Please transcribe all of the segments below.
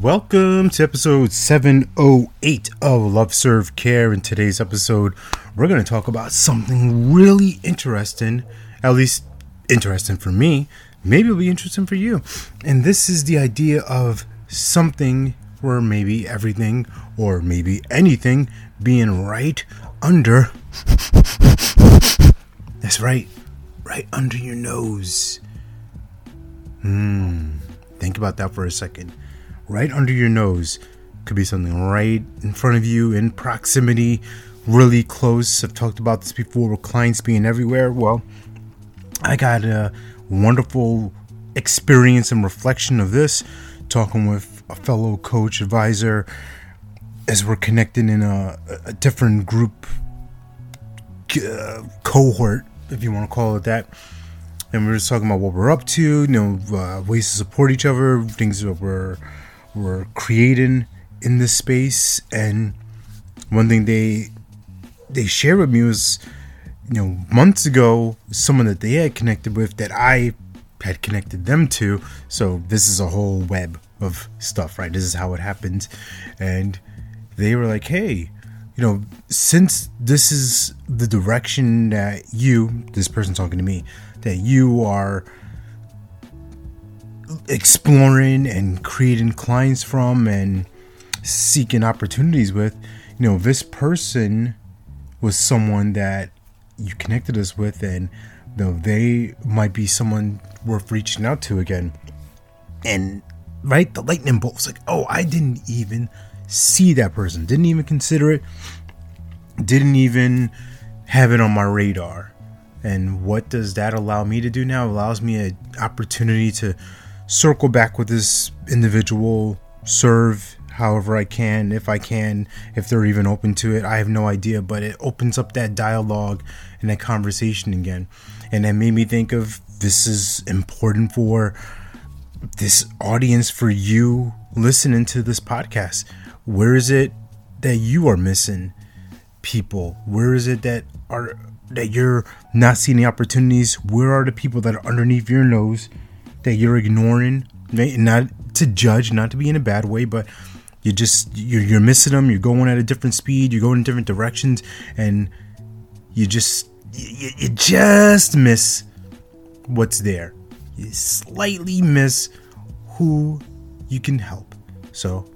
Welcome to episode 708 of Love Serve Care. In today's episode, we're going to talk about something really interesting, at least interesting for me. Maybe it'll be interesting for you. And this is the idea of something or maybe everything or maybe anything being right under. That's right, right under your nose. Hmm. Think about that for a second right under your nose. Could be something right in front of you, in proximity, really close. I've talked about this before with clients being everywhere. Well, I got a wonderful experience and reflection of this talking with a fellow coach advisor as we're connecting in a, a different group uh, cohort, if you want to call it that. And we are just talking about what we're up to, you know, uh, ways to support each other, things that we're were creating in this space. And one thing they they shared with me was you know months ago someone that they had connected with that I had connected them to. So this is a whole web of stuff right? This is how it happened. And they were like hey you know since this is the direction that you this person talking to me that you are exploring and creating clients from and seeking opportunities with, you know, this person was someone that you connected us with and you know they might be someone worth reaching out to again. And right, the lightning bolt was like, oh, I didn't even see that person, didn't even consider it, didn't even have it on my radar. And what does that allow me to do now? It allows me an opportunity to circle back with this individual, serve however I can, if I can, if they're even open to it. I have no idea, but it opens up that dialogue and that conversation again. And that made me think of this is important for this audience, for you listening to this podcast. Where is it that you are missing people? Where is it that are that you're not seeing the opportunities? Where are the people that are underneath your nose? That you're ignoring, not to judge, not to be in a bad way, but you just you're, you're missing them. You're going at a different speed. You're going in different directions, and you just you, you just miss what's there. You slightly miss who you can help. So,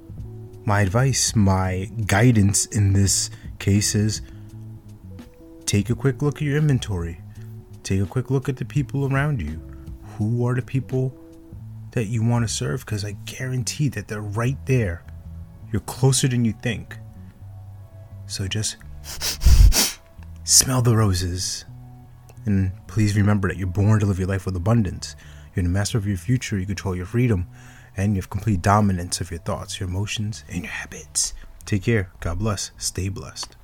my advice, my guidance in this case is take a quick look at your inventory. Take a quick look at the people around you who are the people that you want to serve because I guarantee that they're right there. You're closer than you think. So just smell the roses. And please remember that you're born to live your life with abundance. You're the master of your future, you control your freedom, and you have complete dominance of your thoughts, your emotions, and your habits. Take care. God bless. Stay blessed.